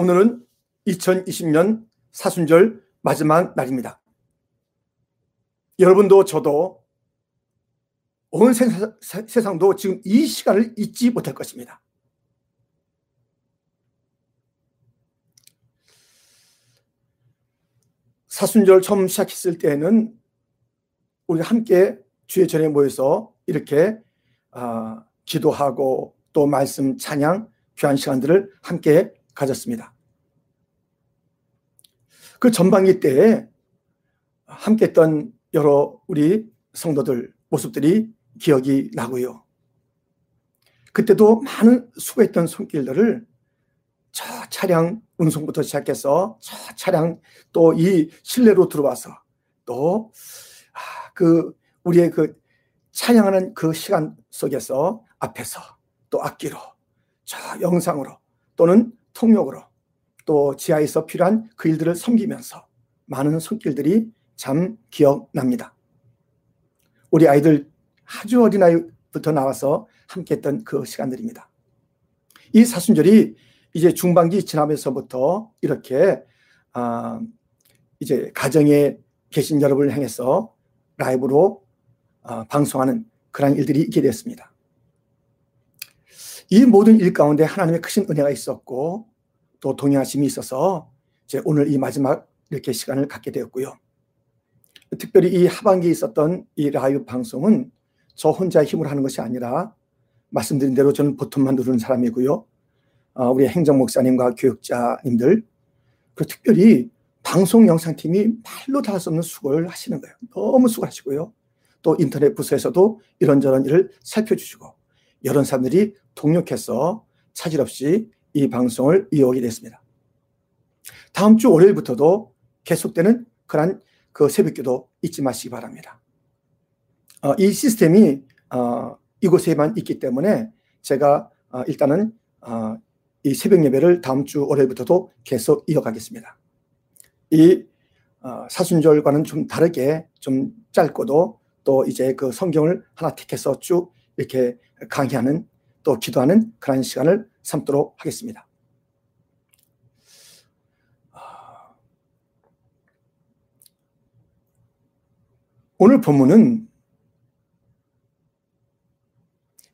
오늘은 2020년 사순절 마지막 날입니다. 여러분도 저도 온 세상 도 지금 이 시간을 잊지 못할 것입니다. 사순절 처음 시작했을 때는 우리 함께 주의 전에 모여서 이렇게 어, 기도하고 또 말씀 찬양 귀한 시간들을 함께 가졌습니다. 그 전반기 때에 함께 했던 여러 우리 성도들 모습들이 기억이 나고요. 그때도 많은 수고했던 손길들을 저 차량 운송부터 시작해서 저 차량 또 이 실내로 들어와서 또그 아, 우리의 그 찬양하는 그 시간 속에서 앞에서 또 악기로 저 영상으로 또는 통역으로 또 지하에서 필요한 그 일들을 섬기면서 많은 손길들이 참 기억납니다. 우리 아이들 아주 어린아이부터 나와서 함께 했던 그 시간들입니다. 이 사순절이 이제 중반기 지나면서부터 이렇게 아 이제 가정에 계신 여러분을 향해서 라이브로 아 방송하는 그런 일들이 있게 됐습니다. 이 모든 일 가운데 하나님의 크신 은혜가 있었고 또 동행하심이 있어서 이제 오늘 이 마지막 이렇게 시간을 갖게 되었고요. 특별히 이 하반기에 있었던 이 라이브 방송은 저 혼자 힘을 하는 것이 아니라 말씀드린 대로 저는 보통만 누르는 사람이고요. 어, 우리 행정 목사님과 교육자님들 그 특별히 방송 영상팀이 말로 다 할 수 없는 수고를 하시는 거예요. 너무 수고하시고요. 또 인터넷 부서에서도 이런저런 일을 살펴주시고 여러 사람들이 동력해서 차질 없이 이 방송을 이어오게 됐습니다. 다음 주 월요일부터도 계속되는 그런 그 새벽기도 잊지 마시기 바랍니다. 어, 이 시스템이 어, 이곳에만 있기 때문에 제가 어, 일단은 어, 이 새벽 예배를 다음 주 월요일부터도 계속 이어가겠습니다. 이 어, 사순절과는 좀 다르게 좀 짧고도 또 이제 그 성경을 하나 택해서 쭉 이렇게 강의하는 또 기도하는 그런 시간을 삼도록 하겠습니다. 오늘 본문은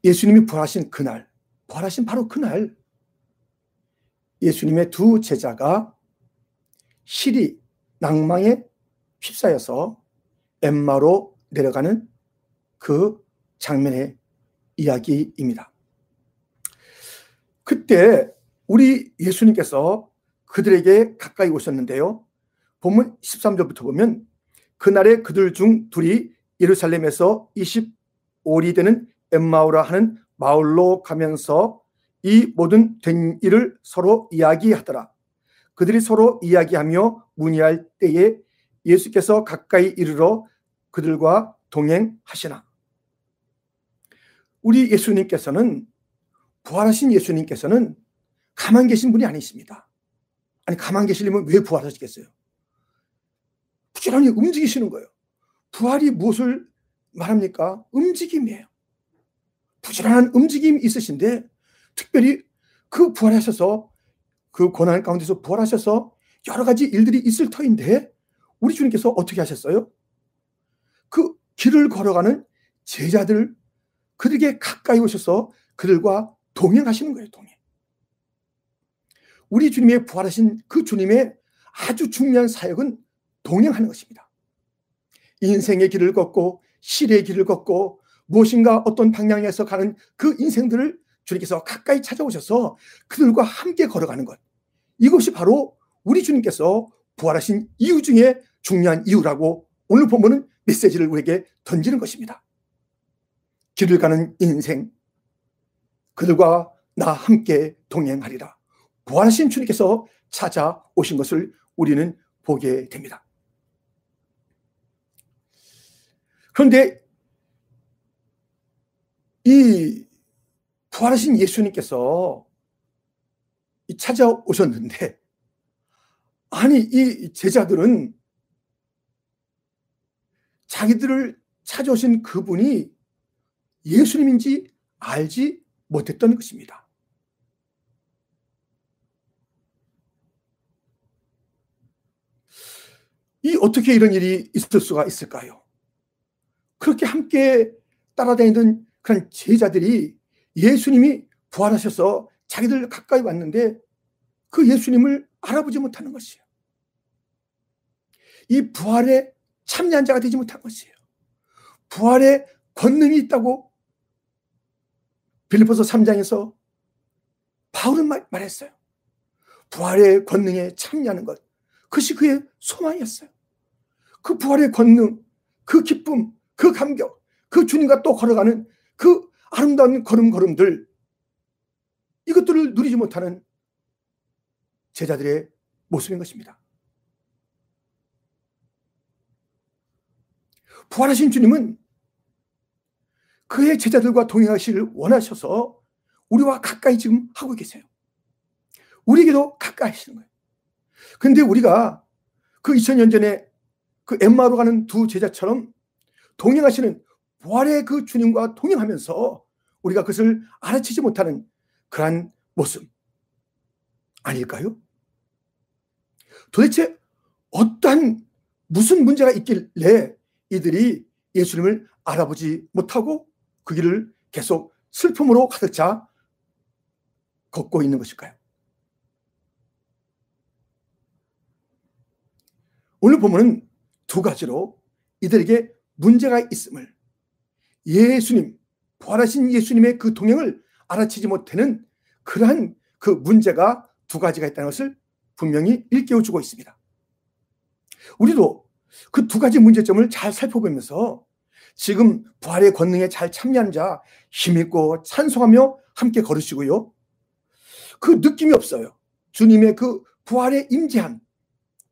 예수님이 부활하신 그날, 부활하신 바로 그날, 예수님의 두 제자가 시리 낭망에 휩싸여서 엠마로 내려가는 그 장면의 이야기입니다. 그때 우리 예수님께서 그들에게 가까이 오셨는데요. 본문 13절부터 보면 그날에 그들 중 둘이 예루살렘에서 25리 되는 엠마오라 하는 마을로 가면서 이 모든 된 일을 서로 이야기하더라. 그들이 서로 이야기하며 문의할 때에 예수께서 가까이 이르러 그들과 동행하시나. 우리 예수님께서는 부활하신 예수님께서는 가만 계신 분이 아니십니다. 아니 가만 계시려면 왜 부활하시겠어요? 부지런히 움직이시는 거예요. 부활이 무엇을 말합니까? 움직임이에요. 부지런한 움직임이 있으신데 특별히 그 부활하셔서 그 고난 가운데서 부활하셔서 여러 가지 일들이 있을 터인데 우리 주님께서 어떻게 하셨어요? 그 길을 걸어가는 제자들 그들에게 가까이 오셔서 그들과 동행하시는 거예요, 동행. 우리 주님의 부활하신 그 주님의 아주 중요한 사역은 동행하는 것입니다. 인생의 길을 걷고 실의 길을 걷고 무엇인가 어떤 방향에서 가는 그 인생들을 주님께서 가까이 찾아오셔서 그들과 함께 걸어가는 것. 이것이 바로 우리 주님께서 부활하신 이유 중에 중요한 이유라고 오늘 보면은 메시지를 우리에게 던지는 것입니다. 길을 가는 인생, 그들과 나 함께 동행하리라. 부활하신 주님께서 찾아오신 것을 우리는 보게 됩니다. 그런데 이 부활하신 예수님께서 찾아오셨는데 아니 이 제자들은 자기들을 찾아오신 그분이 예수님인지 알지 못했던 것입니다. 이 어떻게 이런 일이 있을 수가 있을까요? 그렇게 함께 따라다니던 그런 제자들이 예수님이 부활하셔서 자기들 가까이 왔는데 그 예수님을 알아보지 못하는 것이에요. 이 부활에 참여한 자가 되지 못한 것이에요. 부활에 권능이 있다고 빌리포서 3장에서 바울은 말, 말했어요. 부활의 권능에 참여하는 것. 그것이 그의 소망이었어요. 그 부활의 권능, 그 기쁨, 그 감격, 그 주님과 또 걸어가는 그 아름다운 걸음걸음들, 이것들을 누리지 못하는 제자들의 모습인 것입니다. 부활하신 주님은 그의 제자들과 동행하시를 원하셔서 우리와 가까이 지금 하고 계세요. 우리에게도 가까이 하시는 거예요. 근데 우리가 그 2000년 전에 그 엠마로 가는 두 제자처럼 동행하시는 부활의 그 주님과 동행하면서 우리가 그것을 알아채지 못하는 그러한 모습 아닐까요? 도대체 어떠한 무슨 문제가 있길래 이들이 예수님을 알아보지 못하고 그 길을 계속 슬픔으로 가득 차 걷고 있는 것일까요? 오늘 보면은 두 가지로 이들에게 문제가 있음을 예수님, 부활하신 예수님의 그 동행을 알아채지 못하는 그러한 그 문제가 두 가지가 있다는 것을 분명히 일깨워 주고 있습니다. 우리도 그 두 가지 문제점을 잘 살펴보면서 지금 부활의 권능에 잘 참여한 자 힘있고 찬송하며 함께 걸으시고요. 그 느낌이 없어요. 주님의 그 부활의 임재함,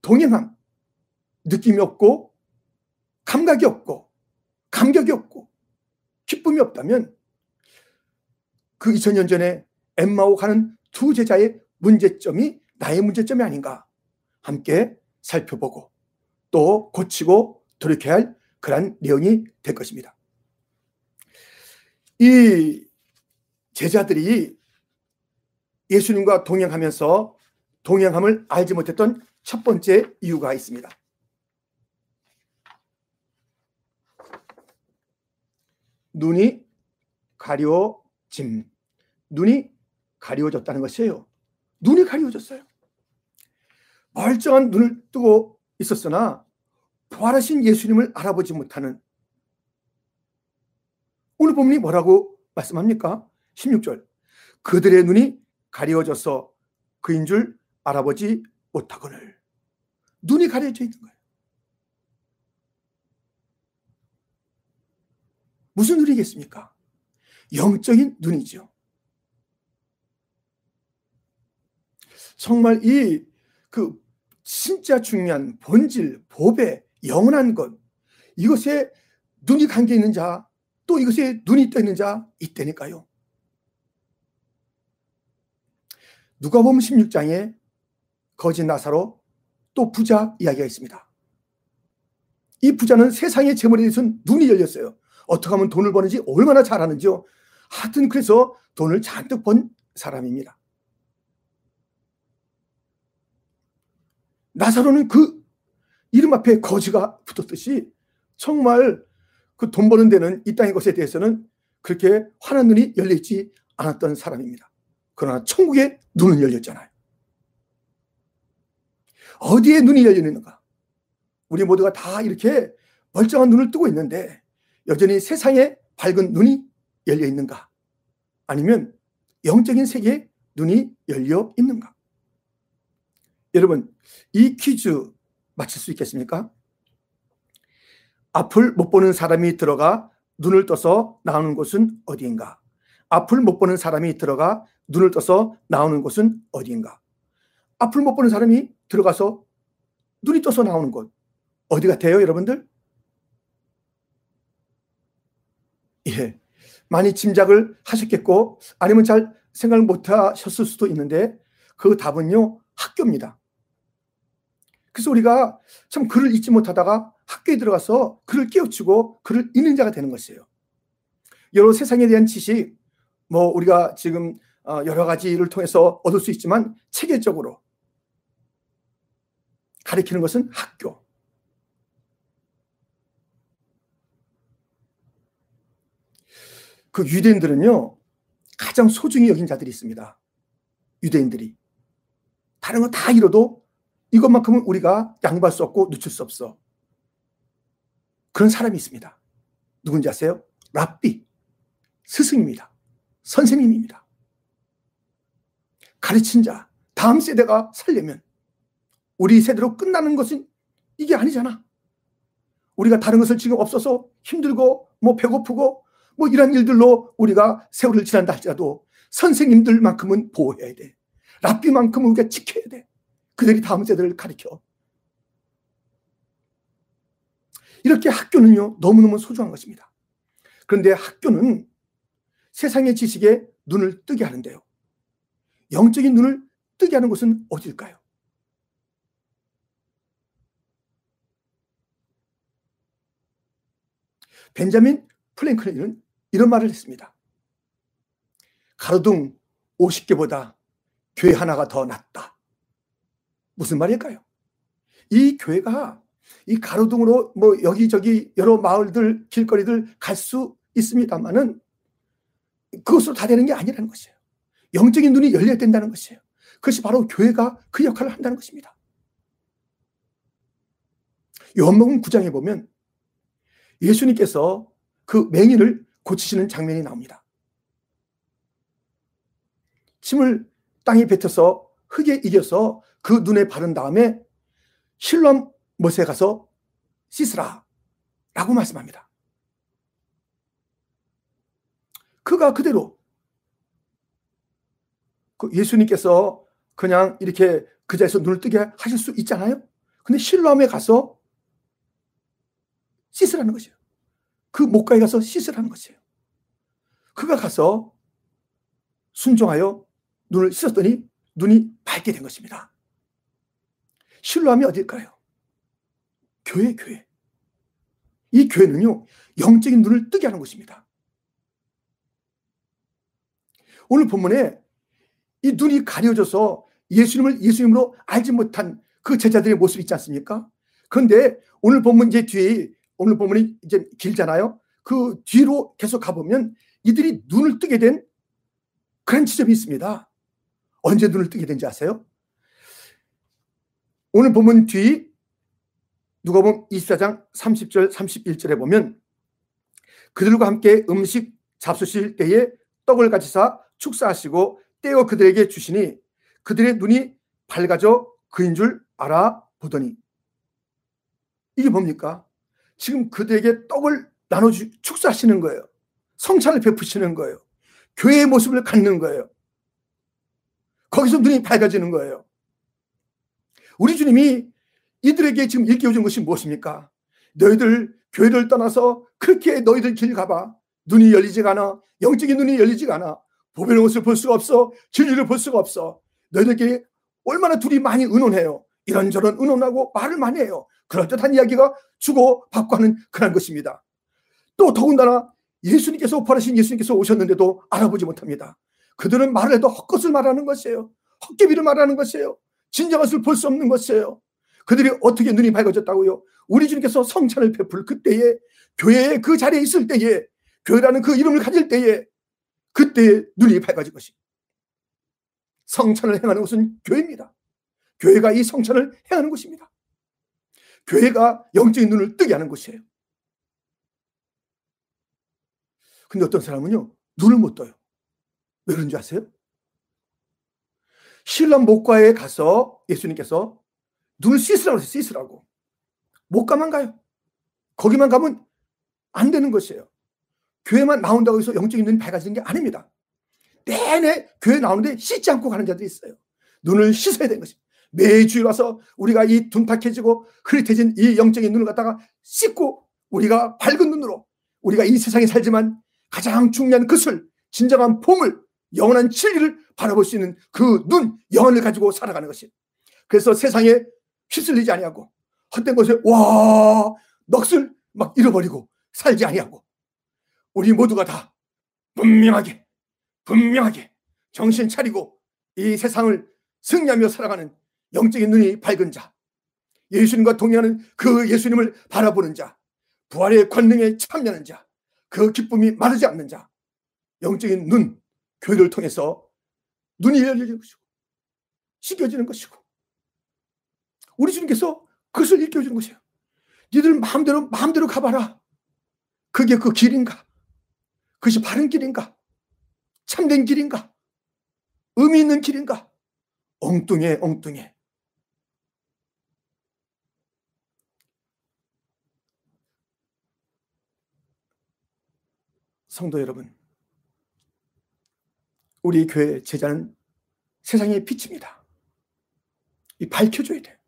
동행함, 느낌이 없고 감각이 없고 감격이 없고 기쁨이 없다면 그 2000년 전에 엠마오 가는 두 제자의 문제점이 나의 문제점이 아닌가 함께 살펴보고 또 고치고 돌이켜야 할 그러한 내용이 될 것입니다. 이 제자들이 예수님과 동행하면서 동행함을 알지 못했던 첫 번째 이유가 있습니다. 눈이 가려짐. 눈이 가려졌다는 것이에요. 눈이 가려졌어요. 멀쩡한 눈을 뜨고 있었으나 부활하신 예수님을 알아보지 못하는 오늘 본문이 뭐라고 말씀합니까? 16절. 그들의 눈이 가려져서 그인 줄 알아보지 못하거늘. 눈이 가려져 있는 거예요. 무슨 눈이겠습니까? 영적인 눈이죠. 정말 이 그 진짜 중요한 본질, 법의 영원한 것 이것에 눈이 감겨 있는 자, 또 이것에 눈이 떠 있는 자 있다니까요. 누가 보면 16장에 거짓 나사로 또 부자 이야기가 있습니다. 이 부자는 세상의 재물에 대해서는 눈이 열렸어요. 어떻게 하면 돈을 버는지 얼마나 잘하는지요. 하여튼 그래서 돈을 잔뜩 번 사람입니다. 나사로는 그 이름 앞에 거지가 붙었듯이 정말 그 돈 버는 데는 이 땅의 것에 대해서는 그렇게 환한 눈이 열려있지 않았던 사람입니다. 그러나 천국에 눈은 열렸잖아요. 어디에 눈이 열리는가? 우리 모두가 다 이렇게 멀쩡한 눈을 뜨고 있는데 여전히 세상에 밝은 눈이 열려 있는가? 아니면 영적인 세계에 눈이 열려 있는가? 여러분, 이 퀴즈 맞힐 수 있겠습니까? 앞을 못 보는 사람이 들어가 눈을 떠서 나오는 곳은 어디인가? 앞을 못 보는 사람이 들어가 눈을 떠서 나오는 곳은 어디인가? 앞을 못 보는 사람이 들어가서 눈이 떠서 나오는 곳 어디 같아요, 여러분들? 예. 많이 짐작을 하셨겠고 아니면 잘 생각을 못 하셨을 수도 있는데 그 답은요, 학교입니다. 그래서 우리가 참 글을 잊지 못하다가 학교에 들어가서 글을 깨우치고 글을 읽는 자가 되는 것이에요. 여러 세상에 대한 지식, 뭐 우리가 지금 어, 여러 가지를 통해서 얻을 수 있지만 체계적으로 가리키는 것은 학교. 그 유대인들은요, 가장 소중히 여긴 자들이 있습니다. 유대인들이. 다른 거 다 잃어도 이것만큼은 우리가 양보할 수 없고 늦출 수 없어. 그런 사람이 있습니다. 누군지 아세요? 랍비. 스승입니다. 선생님입니다. 가르친 자, 다음 세대가 살려면 우리 세대로 끝나는 것은 이게 아니잖아. 우리가 다른 것을 지금 없어서 힘들고 뭐 배고프고 뭐 이런 일들로 우리가 세월을 지난다 할지라도 선생님들만큼은 보호해야 돼. 랍비만큼은 우리가 지켜야 돼. 그들이 다음 세대를 가르쳐. 이렇게 학교는요, 너무너무 소중한 것입니다. 그런데 학교는 세상의 지식에 눈을 뜨게 하는데요. 영적인 눈을 뜨게 하는 곳은 어딜까요? 벤자민 플랭클린은 이런 말을 했습니다. 가로등 50개보다 교회 하나가 더 낫다. 무슨 말일까요? 이 교회가 이 가로등으로 뭐 여기저기 여러 마을들, 길거리들 갈 수 있습니다만은 그것으로 다 되는 게 아니라는 것이에요. 영적인 눈이 열려야 된다는 것이에요. 그것이 바로 교회가 그 역할을 한다는 것입니다. 요한복음 9장에 보면 예수님께서 그 맹인을 고치시는 장면이 나옵니다. 침을 땅에 뱉어서 흙에 이겨서 그 눈에 바른 다음에 실로 못에 가서 씻으라 라고 말씀합니다. 그가 그대로 그 예수님께서 그냥 이렇게 그 자리에서 눈을 뜨게 하실 수 있잖아요. 근데 실로암에 가서 씻으라는 것이에요. 그 목가에 가서 씻으라는 것이에요. 그가 가서 순종하여 눈을 씻었더니 눈이 밝게 된 것입니다. 실로함이 어딜까요? 교회, 교회. 이 교회는요, 영적인 눈을 뜨게 하는 곳입니다. 오늘 본문에 이 눈이 가려져서 예수님을 예수님으로 알지 못한 그 제자들의 모습이 있지 않습니까? 그런데 오늘 본문 이제 뒤에 오늘 본문이 이제 길잖아요. 그 뒤로 계속 가보면 이들이 눈을 뜨게 된 그런 지점이 있습니다. 언제 눈을 뜨게 된지 아세요? 오늘 본문 뒤 누가 보면 24장 30절 31절에 보면 그들과 함께 음식 잡수실 때에 떡을 가지사 축사하시고 떼어 그들에게 주시니 그들의 눈이 밝아져 그인 줄 알아보더니 이게 뭡니까? 지금 그들에게 떡을 나눠 축사하시는 거예요. 성찬을 베푸시는 거예요. 교회의 모습을 갖는 거예요. 거기서 눈이 밝아지는 거예요. 우리 주님이 이들에게 지금 일깨워준 것이 무엇입니까? 너희들 교회를 떠나서 그렇게 너희들 길 가봐. 눈이 열리지가 않아. 영적인 눈이 열리지가 않아. 보배의 것을 볼 수가 없어. 진리를 볼 수가 없어. 너희들에게 얼마나 둘이 많이 의논해요. 이런저런 의논하고 말을 많이 해요. 그럴듯한 이야기가 주고 받고 하는 그런 것입니다. 또 더군다나 예수님께서 오파하신 예수님께서 오셨는데도 알아보지 못합니다. 그들은 말을 해도 헛것을 말하는 것이에요. 헛개비를 말하는 것이에요. 진정한 것을 볼수 없는 것이에요. 그들이 어떻게 눈이 밝아졌다고요? 우리 주님께서 성찬을 베풀 그때에 교회에 그 자리에 있을 때에 교회라는 그 이름을 가질 때에 그때에 눈이 밝아진 것이 성찬을 행하는 것은 교회입니다. 교회가 이 성찬을 행하는 것입니다. 교회가 영적인 눈을 뜨게 하는 것이에요. 근데 어떤 사람은요, 눈을 못 떠요. 왜 그런지 아세요? 신랑 목과에 가서 예수님께서 눈을 씻으라고 했어요. 씻으라고. 못 가만 가요. 거기만 가면 안 되는 것이에요. 교회만 나온다고 해서 영적인 눈이 밝아지는 게 아닙니다. 내내 교회 나오는데 씻지 않고 가는 자들이 있어요. 눈을 씻어야 되는 것입니다. 매주 와서 우리가 이 둔탁해지고 흐릿해진 이 영적인 눈을 갖다가 씻고 우리가 밝은 눈으로 우리가 이 세상에 살지만 가장 중요한 것을 진정한 봄을 영원한 진리를 바라볼 수 있는 그 눈, 영혼을 가지고 살아가는 것이. 그래서 세상에 휩쓸리지 아니하고 헛된 것에 와 넋을 막 잃어버리고 살지 아니하고 우리 모두가 다 분명하게 분명하게 정신 차리고 이 세상을 승리하며 살아가는 영적인 눈이 밝은 자, 예수님과 동행하는 그 예수님을 바라보는 자, 부활의 권능에 참여하는 자, 그 기쁨이 마르지 않는 자, 영적인 눈, 교회를 통해서 눈이 열리는 것이고 씻겨지는 것이고 우리 주님께서 그것을 일깨워주는 것이에요. 니들 마음대로 마음대로 가봐라. 그게 그 길인가? 그것이 바른 길인가? 참된 길인가? 의미 있는 길인가? 엉뚱해 엉뚱해. 성도 여러분, 우리 교회 제자는 세상의 빛입니다. 이 밝혀줘야 돼.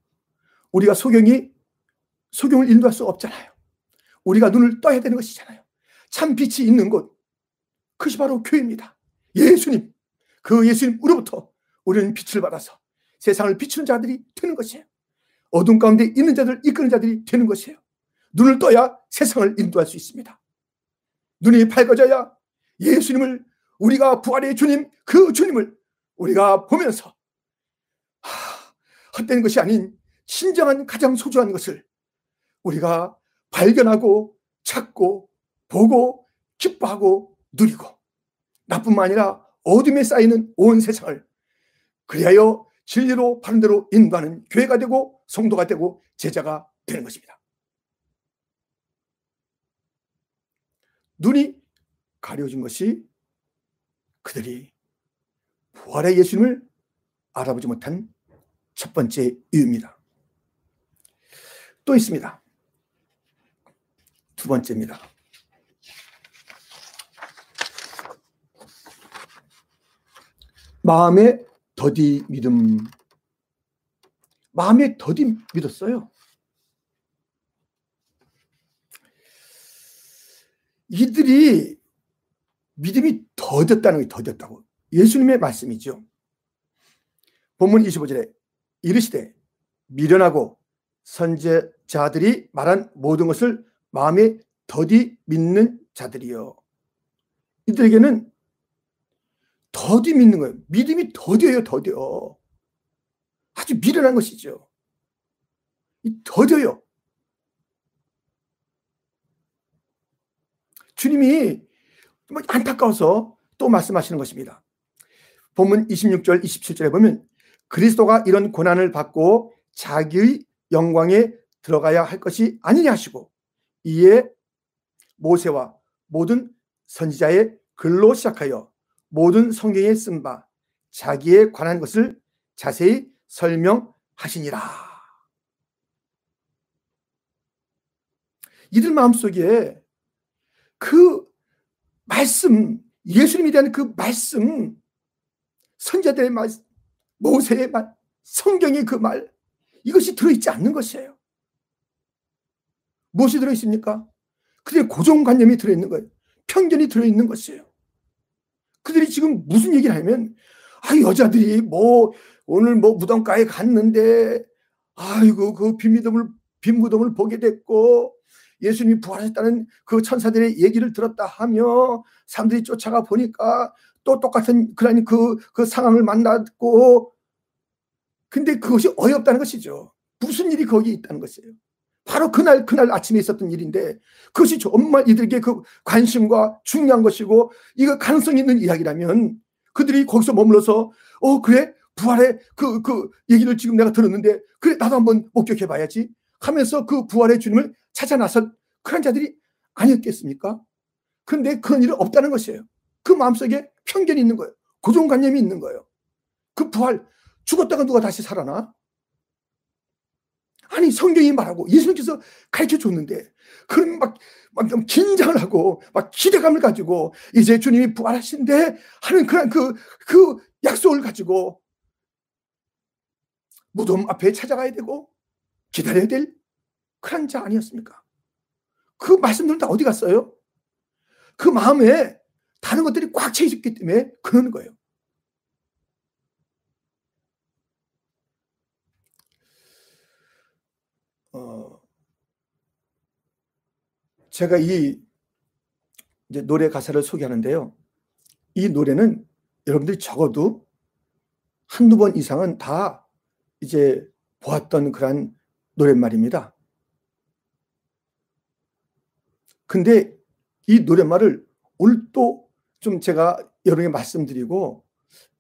우리가 소경이 소경을 인도할 수 없잖아요. 우리가 눈을 떠야 되는 것이잖아요. 참 빛이 있는 곳, 그것이 바로 교회입니다. 예수님, 그 예수님으로부터 우리는 빛을 받아서 세상을 비추는 자들이 되는 것이에요. 어둠 가운데 있는 자들 이끄는 자들이 되는 것이에요. 눈을 떠야 세상을 인도할 수 있습니다. 눈이 밝아져야 예수님을 우리가 부활의 주님 그 주님을 우리가 보면서 하, 헛된 것이 아닌 진정한 가장 소중한 것을 우리가 발견하고 찾고 보고 기뻐하고 누리고 나뿐만 아니라 어둠에 쌓이는 온 세상을 그리하여 진리로 바른대로 인도하는 교회가 되고 성도가 되고 제자가 되는 것입니다. 눈이 가려진 것이 그들이 부활의 예수님을 알아보지 못한 첫 번째 이유입니다. 또 있습니다. 두 번째입니다. 마음의 더디 믿음. 마음에 더디 믿었어요. 이들이 믿음이 더뎠다는 게 더뎠다고. 예수님의 말씀이죠. 본문 25절에 이르시되 미련하고 선제자들이 말한 모든 것을 마음에 더디 믿는 자들이요. 이들에게는 더디 믿는 거예요. 믿음이 더뎌요, 더뎌. 아주 미련한 것이죠. 더뎌요. 주님이 안타까워서 또 말씀하시는 것입니다. 본문 26절, 27절에 보면 그리스도가 이런 고난을 받고 자기의 영광에 들어가야 할 것이 아니냐 하시고 이에 모세와 모든 선지자의 글로 시작하여 모든 성경에 쓴 바 자기에 관한 것을 자세히 설명하시니라. 이들 마음속에 그 말씀, 예수님에 대한 그 말씀, 선자들의 말, 모세의 말, 성경의 그 말, 이것이 들어있지 않는 것이에요. 무엇이 들어있습니까? 그들의 고정관념이 들어있는 거예요. 편견이 들어있는 것이에요. 그들이 지금 무슨 얘기를 하면, 아, 여자들이 뭐, 오늘 뭐 무덤가에 갔는데, 아이고, 그 빈무덤을, 빈무덤을 보게 됐고, 예수님이 부활하셨다는 그 천사들의 얘기를 들었다 하며, 사람들이 쫓아가 보니까 또 똑같은 그런 그, 그 상황을 만났고, 근데 그것이 어이없다는 것이죠. 무슨 일이 거기 있다는 것이에요. 바로 그날 그날 아침에 있었던 일인데 그것이 정말 이들에게 그 관심과 중요한 것이고 이거 가능성 있는 이야기라면 그들이 거기서 머물러서 어 그래 부활의 그, 그 얘기를 지금 내가 들었는데 그래 나도 한번 목격해 봐야지 하면서 그 부활의 주님을 찾아 나선 그런 자들이 아니었겠습니까? 그런데 그런 일은 없다는 것이에요. 그 마음속에 편견이 있는 거예요. 고정관념이 있는 거예요. 그 부활 죽었다가 누가 다시 살아나? 아니 성경이 말하고 예수님께서 가르쳐 줬는데 그런 막, 막 긴장을 하고 막 기대감을 가지고 이제 주님이 부활하신데 하는 그런 그, 그 약속을 가지고 무덤 앞에 찾아가야 되고 기다려야 될 그런 자 아니었습니까? 그 말씀들은 다 어디 갔어요? 그 마음에 다른 것들이 꽉 차 있었기 때문에 그러는 거예요. 어, 제가 이 이제 노래 가사를 소개하는데요. 이 노래는 여러분들이 적어도 한두 번 이상은 다 이제 보았던 그런 노랫말입니다. 근데 이 노랫말을 오늘 또 좀 제가 여러분에게 말씀드리고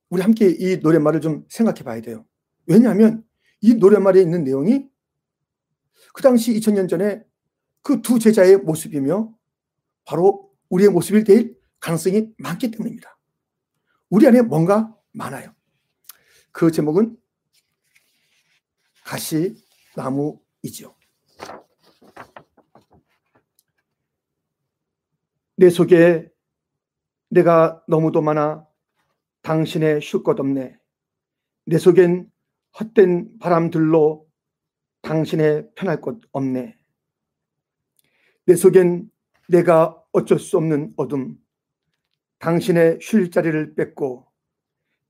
우리 함께 이 노랫말을 좀 생각해 봐야 돼요. 왜냐하면 이 노랫말에 있는 내용이 그 당시 2000년 전에 그 두 제자의 모습이며 바로 우리의 모습일 될 가능성이 많기 때문입니다. 우리 안에 뭔가 많아요. 그 제목은 가시 나무이지 내 속에 내가 너무도 많아 당신의 쉴 것 없네. 내 속엔 헛된 바람들로 당신의 편할 것 없네. 내 속엔 내가 어쩔 수 없는 어둠, 당신의 쉴 자리를 뺏고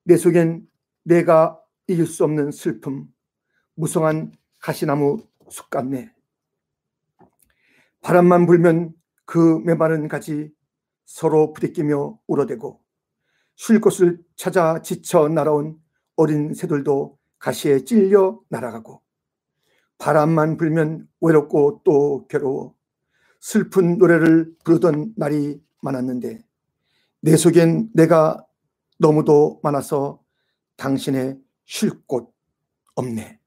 내 속엔 내가 이길 수 없는 슬픔, 무성한 가시나무 숲 같네. 바람만 불면 그 메마른 가지 서로 부대끼며 울어대고 쉴 곳을 찾아 지쳐 날아온 어린 새들도 가시에 찔려 날아가고 바람만 불면 외롭고 또 괴로워 슬픈 노래를 부르던 날이 많았는데 내 속엔 내가 너무도 많아서 당신의 쉴 곳 없네.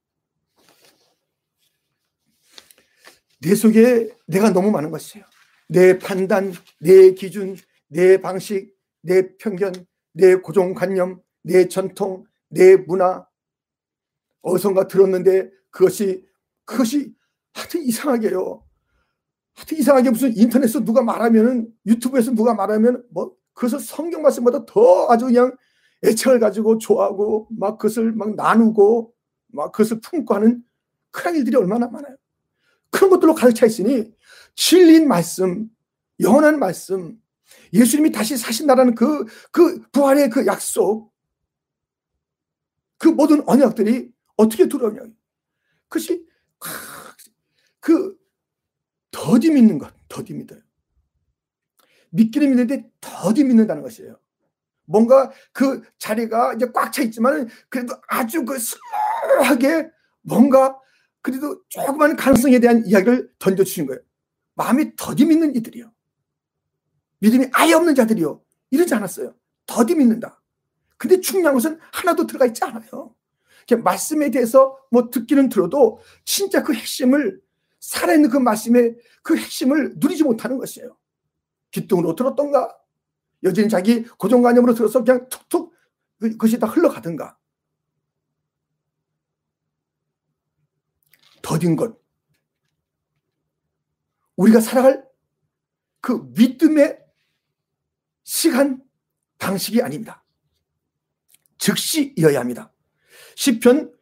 내 속에 내가 너무 많은 것이에요. 내 판단, 내 기준, 내 방식, 내 편견, 내 고정관념, 내 전통, 내 문화 어디선가 들었는데 그것이 그것이 하여튼 이상하게요. 하여튼 이상하게 무슨 인터넷에서 누가 말하면은 유튜브에서 누가 말하면 뭐 그것을 성경 말씀보다 더 아주 그냥 애착을 가지고 좋아하고 막 그것을 막 나누고 막 그것을 품고 하는 그런 일들이 얼마나 많아요. 그런 것들로 가득 차 있으니 진리인 말씀, 영원한 말씀, 예수님이 다시 사신다라는 그, 그 부활의 그 약속, 그 모든 언약들이 어떻게 들어오냐. 그것이, 그, 더디 믿는 것, 더디 믿어요. 믿기는 믿는데 더디 믿는다는 것이에요. 뭔가 그 자리가 이제 꽉 차 있지만 그래도 아주 그 슬하게 뭔가 그래도 조그마한 가능성에 대한 이야기를 던져주신 거예요. 마음이 더디 믿는 이들이요. 믿음이 아예 없는 자들이요. 이러지 않았어요. 더디 믿는다. 근데 중요한 것은 하나도 들어가 있지 않아요. 말씀에 대해서 뭐 듣기는 들어도 진짜 그 핵심을 살아있는 그 말씀의 그 핵심을 누리지 못하는 것이에요. 귓등으로 들었던가 여전히 자기 고정관념으로 들어서 그냥 툭툭 그, 그것이 다 흘러가든가 더딘 것 우리가 살아갈 그 믿음의 시간 방식이 아닙니다. 즉시이어야 합니다. 10편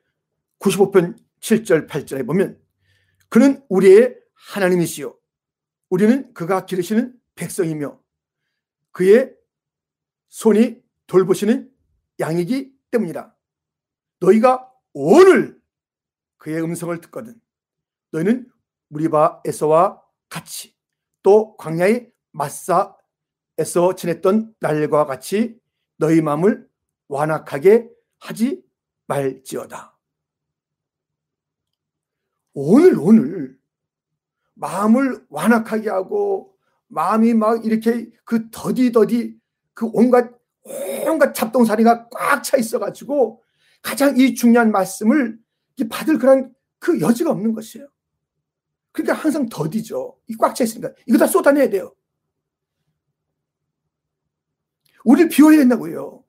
95편 7절 8절에 보면 그는 우리의 하나님이시요 우리는 그가 기르시는 백성이며 그의 손이 돌보시는 양이기 때문이다. 너희가 오늘 그의 음성을 듣거든 너희는 무리바 에서와 같이 또 광야의 마사에서 지냈던 날과 같이 너희 마음을 완악하게 하지 말지어다. 오늘 오늘 마음을 완악하게 하고 마음이 막 이렇게 그 더디더디 그 온갖 온갖 잡동사리가 꽉 차 있어가지고 가장 이 중요한 말씀을 받을 그런 그 여지가 없는 것이에요. 그러니까 항상 더디죠. 이 꽉 차 있으니까. 이거 다 쏟아내야 돼요. 우리를 비워야 된다고요.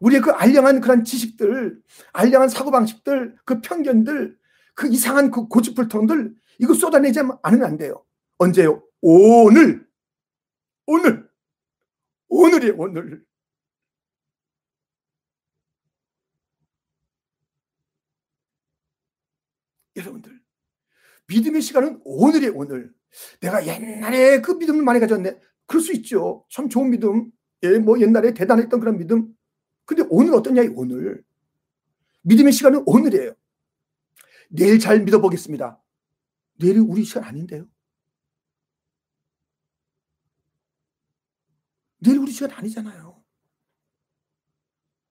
우리의 그 알량한 그런 지식들, 알량한 사고방식들, 그 편견들, 그 이상한 그 고집불통들, 이거 쏟아내지 않으면 안 돼요. 언제요? 오늘! 오늘! 오늘이 오늘. 여러분들, 믿음의 시간은 오늘이 오늘. 내가 옛날에 그 믿음을 많이 가졌네. 그럴 수 있죠. 참 좋은 믿음. 예, 뭐 옛날에 대단했던 그런 믿음. 근데 오늘 어떠냐, 오늘. 믿음의 시간은 오늘이에요. 내일 잘 믿어보겠습니다. 내일이 우리 시간 아닌데요. 내일 우리 시간 아니잖아요.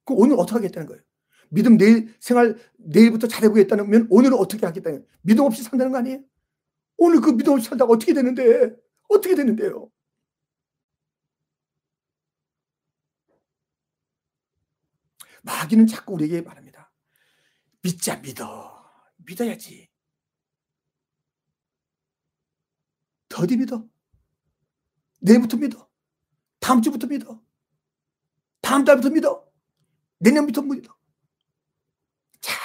그럼 오늘 어떻게 하겠다는 거예요? 믿음 내일 생활 내일부터 잘해보겠다면 오늘은 어떻게 거예요? 믿음 없이 산다는 거 아니에요? 오늘 그 믿음 없이 산다가 어떻게 되는데? 어떻게 되는데요? 마귀는 자꾸 우리에게 말합니다. 믿자 믿어. 믿어야지. 더디 믿어. 내일부터 믿어. 다음 주부터 믿어. 다음 달부터 믿어. 내년부터 믿어.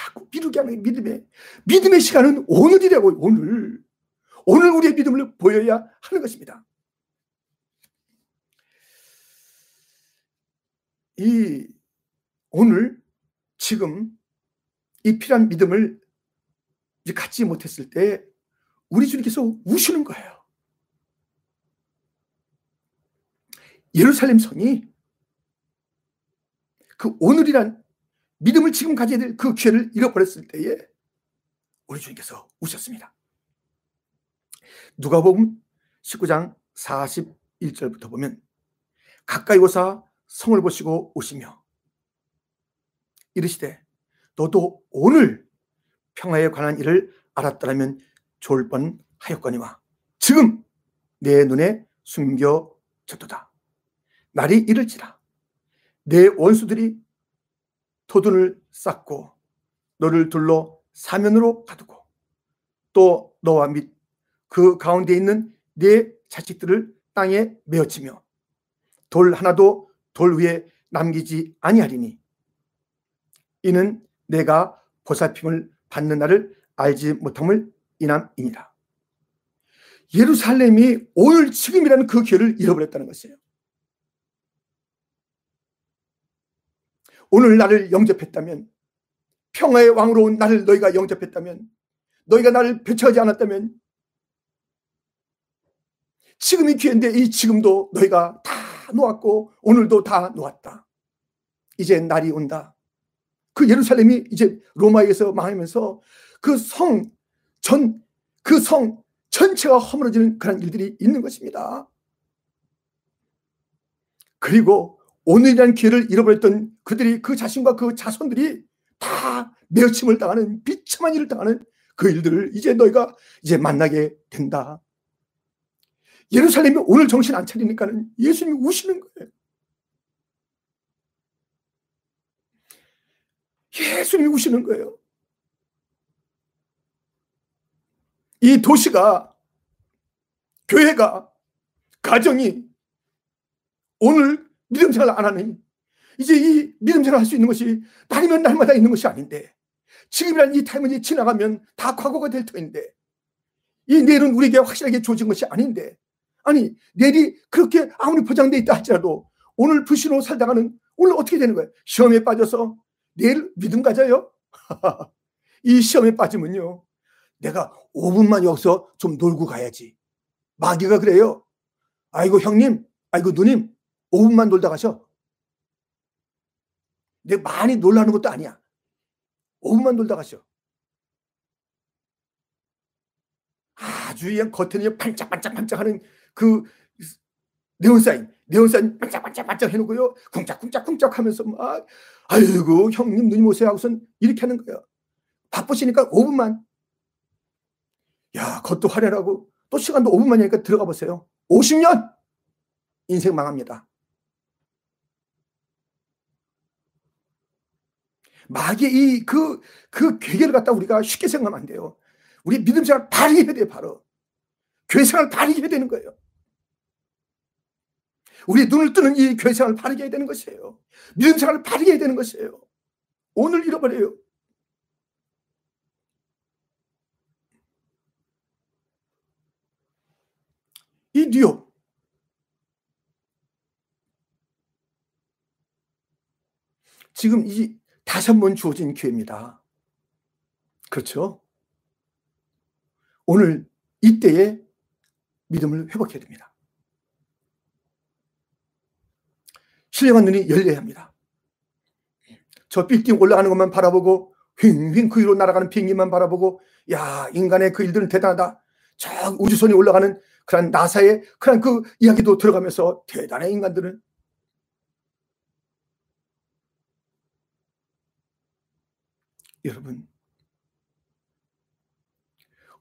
자꾸 미루게 하는 믿음의 믿음의 시간은 오늘이라고 오늘. 오늘 우리의 믿음을 보여야 하는 것입니다. 이 오늘 지금 이 필요한 믿음을 갖지 못했을 때 우리 주님께서 우시는 거예요. 예루살렘 성이 그 오늘이란 믿음을 지금 가져야 될 그 기회를 잃어버렸을 때에 우리 주님께서 우셨습니다. 누가 보면 19장 41절부터 보면 가까이 오사 성을 보시고 오시며 이르시되 너도 오늘 평화에 관한 일을 알았더라면 좋을 뻔하였거니와 지금 내 눈에 숨겨졌도다. 날이 이를지라 내 원수들이 토둔을 쌓고 너를 둘러 사면으로 가두고 또 너와 및 그 가운데 있는 내 자식들을 땅에 메어치며 돌 하나도 돌 위에 남기지 아니하리니 이는 내가 보살핌을 받는 날을 알지 못함을 인함이니라. 예루살렘이 오늘 지금이라는 그 기회를 잃어버렸다는 것이에요. 오늘 나를 영접했다면 평화의 왕으로 온 나를 너희가 영접했다면 너희가 나를 배척하지 않았다면 지금이 기회인데 이 지금도 너희가 다 놓았고 오늘도 다 놓았다. 이제 날이 온다. 그 예루살렘이 이제 로마에서 망하면서 그 성 전 그 성 전체가 허물어지는 그런 일들이 있는 것입니다. 그리고 오늘이라는 기회를 잃어버렸던 그들이 그 자신과 그 자손들이 다 매어침을 당하는 비참한 일을 당하는 그 일들을 이제 너희가 이제 만나게 된다. 예루살렘이 오늘 정신 안 차리니까는 예수님이 우시는 거예요. 예수님이 우시는 거예요. 이 도시가, 교회가, 가정이 오늘 믿음 생활 안 하니 이제 이 믿음 생활 할수 있는 것이 날이면 날마다 있는 것이 아닌데 지금이란 이 타임이 지나가면 다 과거가 될 터인데 이 내일은 우리에게 확실하게 주어진 것이 아닌데 아니 내일이 그렇게 아무리 보장돼 있다 할지라도 오늘 불신으로 살다가는 오늘 어떻게 되는 거예요? 시험에 빠져서 내일 믿음 가져요? 이 시험에 빠지면요 내가 5분만 여기서 좀 놀고 가야지 마귀가 그래요 아이고 형님 아이고 누님 5분만 놀다 가셔. 내가 많이 놀라는 것도 아니야. 5분만 놀다 가셔. 아주 그냥 겉에는 반짝반짝반짝 하는 그 네온사인, 네온사인 반짝반짝반짝 해놓고요. 쿵짝쿵짝쿵짝 하면서 막 아이고 형님 누님 오세요 하고선 이렇게 하는 거예요. 바쁘시니까 5분만. 야, 그것도 화려하고 또 시간도 5분만이니까 들어가 보세요. 50년 인생 망합니다. 마귀의 이 그, 그 괴계를 갖다 우리가 쉽게 생각하면 안 돼요. 우리 믿음 생활 바르게 해야 돼요, 바로. 교회 생활 바르게 해야 되는 거예요. 우리 눈을 뜨는 이 교회 생활을 바르게 해야 되는 것이에요. 믿음 생활을 바르게 해야 되는 것이에요. 오늘 잃어버려요. 이 뉴욕. 지금 이 다시 한번 주어진 기회입니다. 그렇죠? 오늘 이때에 믿음을 회복해야 됩니다. 신령한 눈이 열려야 합니다. 저 빌딩 올라가는 것만 바라보고 휙휙 그 위로 날아가는 비행기만 바라보고 야 인간의 그 일들은 대단하다. 저 우주선이 올라가는 그런 나사의 그런 그 이야기도 들어가면서 대단해 인간들은 여러분,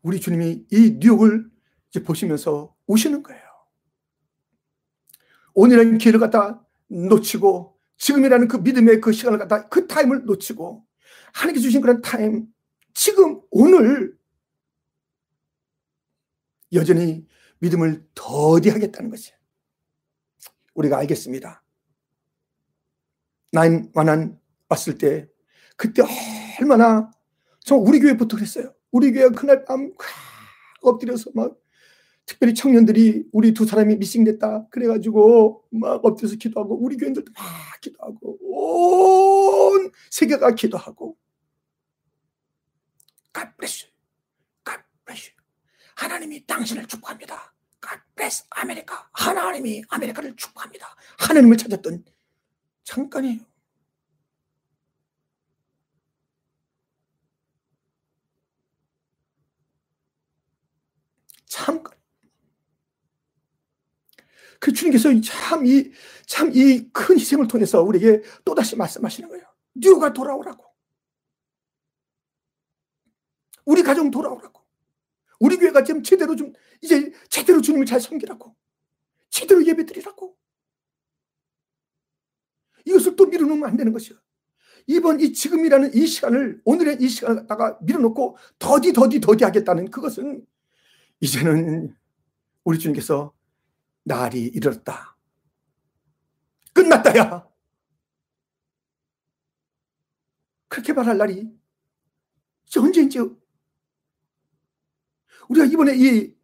우리 주님이 이 뉴욕을 이제 보시면서 우시는 거예요. 길을 갖다 놓치고 지금이라는 그 믿음의 그 시간을 갖다 그 타임을 놓치고 하나님께 주신 그런 타임 지금 오늘 여전히 믿음을 더디하겠다는 것이 우리가 알겠습니다. nine one one 왔을 때 그때 얼마나 저 우리 교회부터 그랬어요. 우리 교회 그날 밤 엎드려서 막 특별히 청년들이 우리 두 사람이 missing됐다 그래가지고 막 엎드려서 기도하고 우리 교인들도 막 기도하고 온 세계가 기도하고 God bless you. God bless you. 하나님이 당신을 축복합니다. God bless America. 하나님이 아메리카를 축복합니다. 하나님을 찾았던 잠깐이에요. 잠깐. 그 주님께서 참 이, 참 이 큰 희생을 통해서 우리에게 또다시 말씀하시는 거예요. 누가 돌아오라고. 우리 가정 돌아오라고. 우리 교회가 지금 제대로 좀, 이제 제대로 주님을 잘 섬기라고. 제대로 예배 드리라고. 이것을 또 밀어놓으면 안 되는 것이요. 이번 이 지금이라는 이 시간을, 오늘의 이 시간을 갖다가 밀어놓고 더디, 더디, 더디 하겠다는 그것은 이제는 우리 주님께서 날이 이르렀다. 끝났다야. 그렇게 말할 날이 언제인지 우리가 이번에 이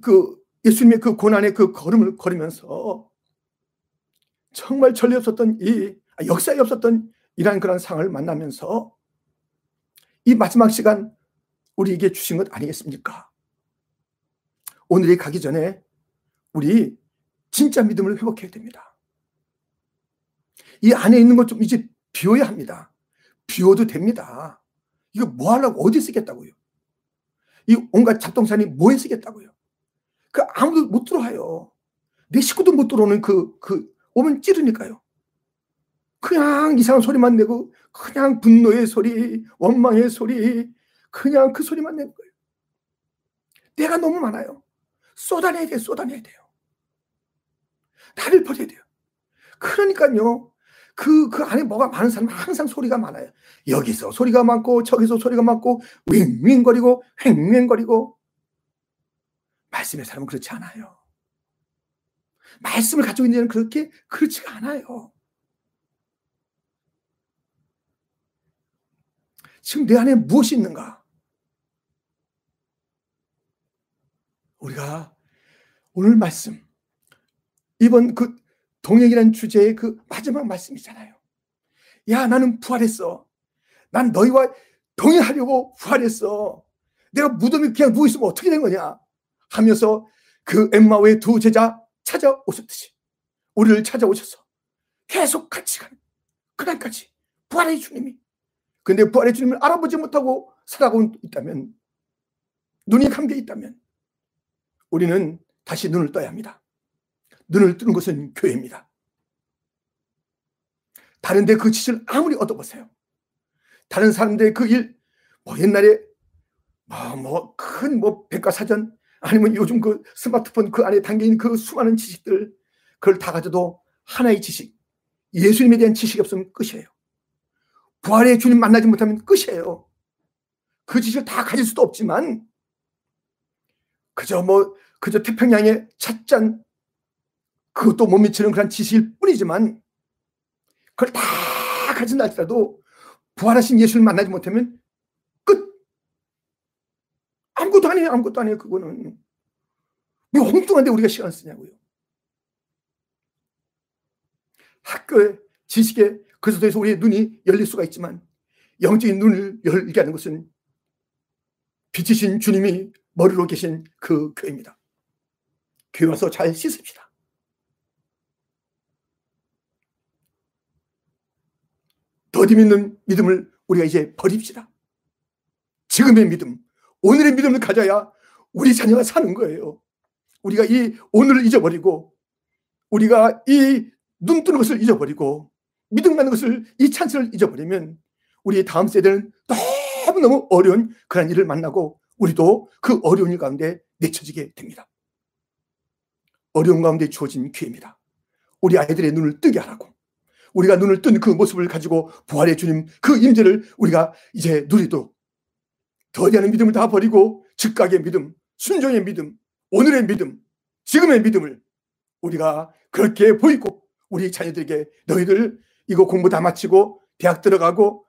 그 예수님의 그 고난의 그 걸음을 걸으면서 정말 전례 없었던 이 아, 역사에 없었던 이러한 그런 상을 만나면서 이 마지막 시간 우리에게 주신 것 아니겠습니까? 오늘이 가기 전에 우리 진짜 믿음을 회복해야 됩니다. 이 안에 있는 것 좀 이제 비워야 합니다. 비워도 됩니다. 이거 뭐 하려고 어디 쓰겠다고요? 이 온갖 잡동산이 뭐에 쓰겠다고요? 그 아무도 못 들어와요. 내 식구도 못 들어오는 그, 그, 오면 찌르니까요. 그냥 이상한 소리만 내고, 그냥 분노의 소리, 원망의 소리, 그냥 그 소리만 내는 거예요. 내가 너무 많아요. 쏟아내야 돼요, 쏟아내야 돼요. 나를 버려야 돼요. 그러니까요, 그, 그 안에 뭐가 많은 사람은 항상 소리가 많아요. 여기서 소리가 많고, 저기서 소리가 많고, 윙윙거리고, 횡횡거리고. 말씀의 사람은 그렇지 않아요. 말씀을 가지고 있는 자는 그렇게, 그렇지가 않아요. 지금 내 안에 무엇이 있는가? 우리가 오늘 말씀, 이번 그 동행이라는 주제의 그 마지막 말씀이잖아요. 야, 나는 부활했어. 난 너희와 동행하려고 부활했어. 내가 무덤에 그냥 누워있으면 어떻게 된 거냐? 하면서 그 엠마오의 두 제자 찾아오셨듯이 우리를 찾아오셔서 계속 같이 가는 그날까지 부활의 주님이 근데 부활의 주님을 알아보지 못하고 살아가고 있다면 눈이 감겨 있다면 우리는 다시 눈을 떠야 합니다. 눈을 뜨는 것은 교회입니다. 다른데 그 지식을 아무리 얻어보세요. 다른 사람들의 그 일, 뭐 옛날에 뭐, 뭐, 큰뭐 백과사전 아니면 요즘 그 스마트폰 그 안에 담겨있는 그 수많은 지식들 그걸 다 가져도 하나의 지식, 예수님에 대한 지식이 없으면 끝이에요. 부활의 주님 만나지 못하면 끝이에요. 그 지식을 다 가질 수도 없지만 그저 뭐 그저 태평양의 찻잔 그것도 못 미치는 그런 지식일 뿐이지만 그걸 다 가진다 할지라도 부활하신 예수를 만나지 못하면 끝. 아무것도 아니에요. 아무것도 아니에요. 그거는. 왜 엉뚱한데 우리가 시간 쓰냐고요. 학교에 지식에 통해서 우리의 눈이 열릴 수가 있지만 영적인 눈을 열게 하는 것은 빛이신 주님이 머리로 계신 그 교회입니다. 교회 와서 잘 씻읍시다. 더디 믿는 믿음을 우리가 이제 버립시다. 지금의 믿음, 오늘의 믿음을 가져야 우리 자녀가 사는 거예요. 우리가 이 오늘을 잊어버리고 우리가 이 눈 뜨는 것을 잊어버리고 믿음 가는 것을 이 찬스를 잊어버리면 우리의 다음 세대는 너무너무 어려운 그런 일을 만나고 우리도 그 어려운 일 가운데 내쳐지게 됩니다. 어려운 가운데 주어진 기회입니다. 우리 아이들의 눈을 뜨게 하라고 우리가 눈을 뜬 그 모습을 가지고 부활의 주님 그 임재를 우리가 이제 누리도록 더디하는 믿음을 다 버리고 즉각의 믿음, 순종의 믿음, 오늘의 믿음, 지금의 믿음을 우리가 그렇게 보이고 우리 자녀들에게 너희들 이거 공부 다 마치고 대학 들어가고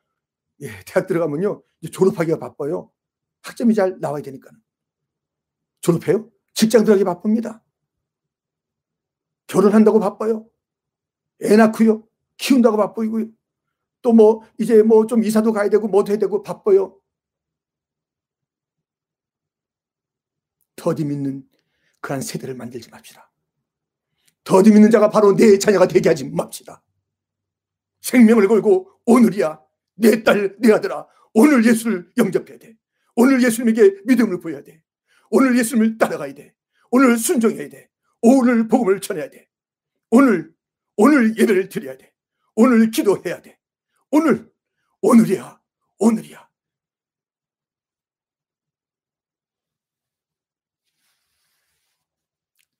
예, 대학 들어가면요 졸업하기가 바빠요. 학점이 잘 나와야 되니까 졸업해요? 직장 들어가기 바쁩니다. 결혼한다고 바빠요. 애 낳고요. 키운다고 바쁘고요. 또 뭐 이제 뭐 좀 이사도 가야 되고 뭐도 해야 되고 바빠요. 더디 믿는 그한 세대를 만들지 맙시다. 더디 믿는 자가 바로 내 자녀가 되게 하지 맙시다. 생명을 걸고 오늘이야 내 딸, 내 아들아 오늘 예수를 영접해야 돼. 오늘 예수님에게 믿음을 보여야 돼. 오늘 예수님을 따라가야 돼. 오늘 순종해야 돼. 오늘 복음을 전해야 돼. 오늘 오늘 예배를 드려야 돼. 오늘 기도해야 돼. 오늘 오늘이야. 오늘이야.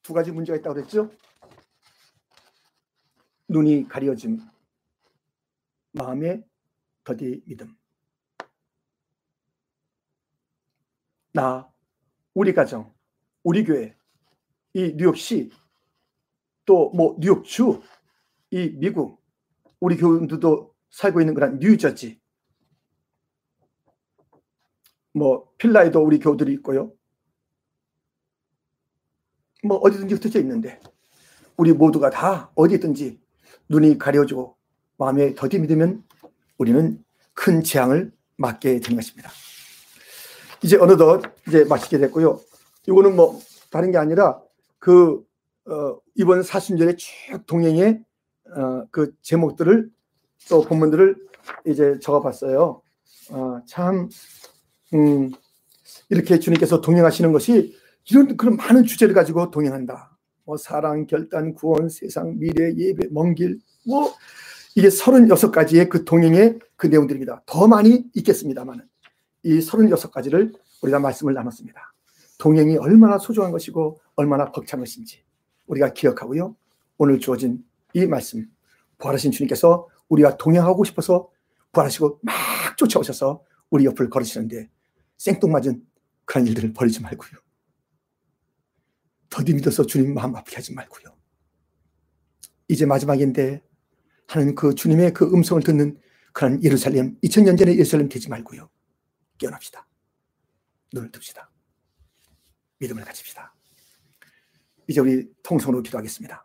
두 가지 문제가 있다고 그랬죠? 눈이 가려짐, 마음의 더디 믿음. 나, 우리 가정, 우리 교회, 이 뉴욕시, 또 뭐 뉴욕주, 이 미국, 우리 교인들도 살고 있는 그런 뉴저지, 뭐 필라에도 우리 교들이 있고요. 뭐 어디든지 흩어져 있는데 우리 모두가 다 어디든지 눈이 가려지고 마음에 더디 믿으면 우리는 큰 재앙을 맞게 되는 것입니다. 이제 어느덧 이제 마치게 됐고요. 이거는 뭐 다른 게 아니라 그 어, 이번 사순절의 쭉 동행의 어, 그 제목들을 또 본문들을 이제 적어봤어요. 어, 참 음, 이렇게 주님께서 동행하시는 것이 이런 그런 많은 주제를 가지고 동행한다. 뭐 사랑, 결단, 구원, 세상, 미래, 예배, 먼 길, 뭐 이게 36가지의 그 동행의 그 내용들입니다. 더 많이 있겠습니다만은 이 36가지를 우리가 말씀을 나눴습니다. 동행이 얼마나 소중한 것이고 얼마나 벅찬 것인지 우리가 기억하고요. 오늘 주어진 이 말씀 부활하신 주님께서 우리가 동행하고 싶어서 부활하시고 막 쫓아오셔서 우리 옆을 걸으시는데 생뚱맞은 그런 일들을 벌이지 말고요. 더디 믿어서 주님 마음 아프게 하지 말고요. 이제 마지막인데 하는 그 주님의 그 음성을 듣는 그런 예루살렘 2000년 전의 예루살렘 되지 말고요. 깨어납시다. 눈을 뜹시다. 믿음을 가집시다. 이제 우리 통성으로 기도하겠습니다.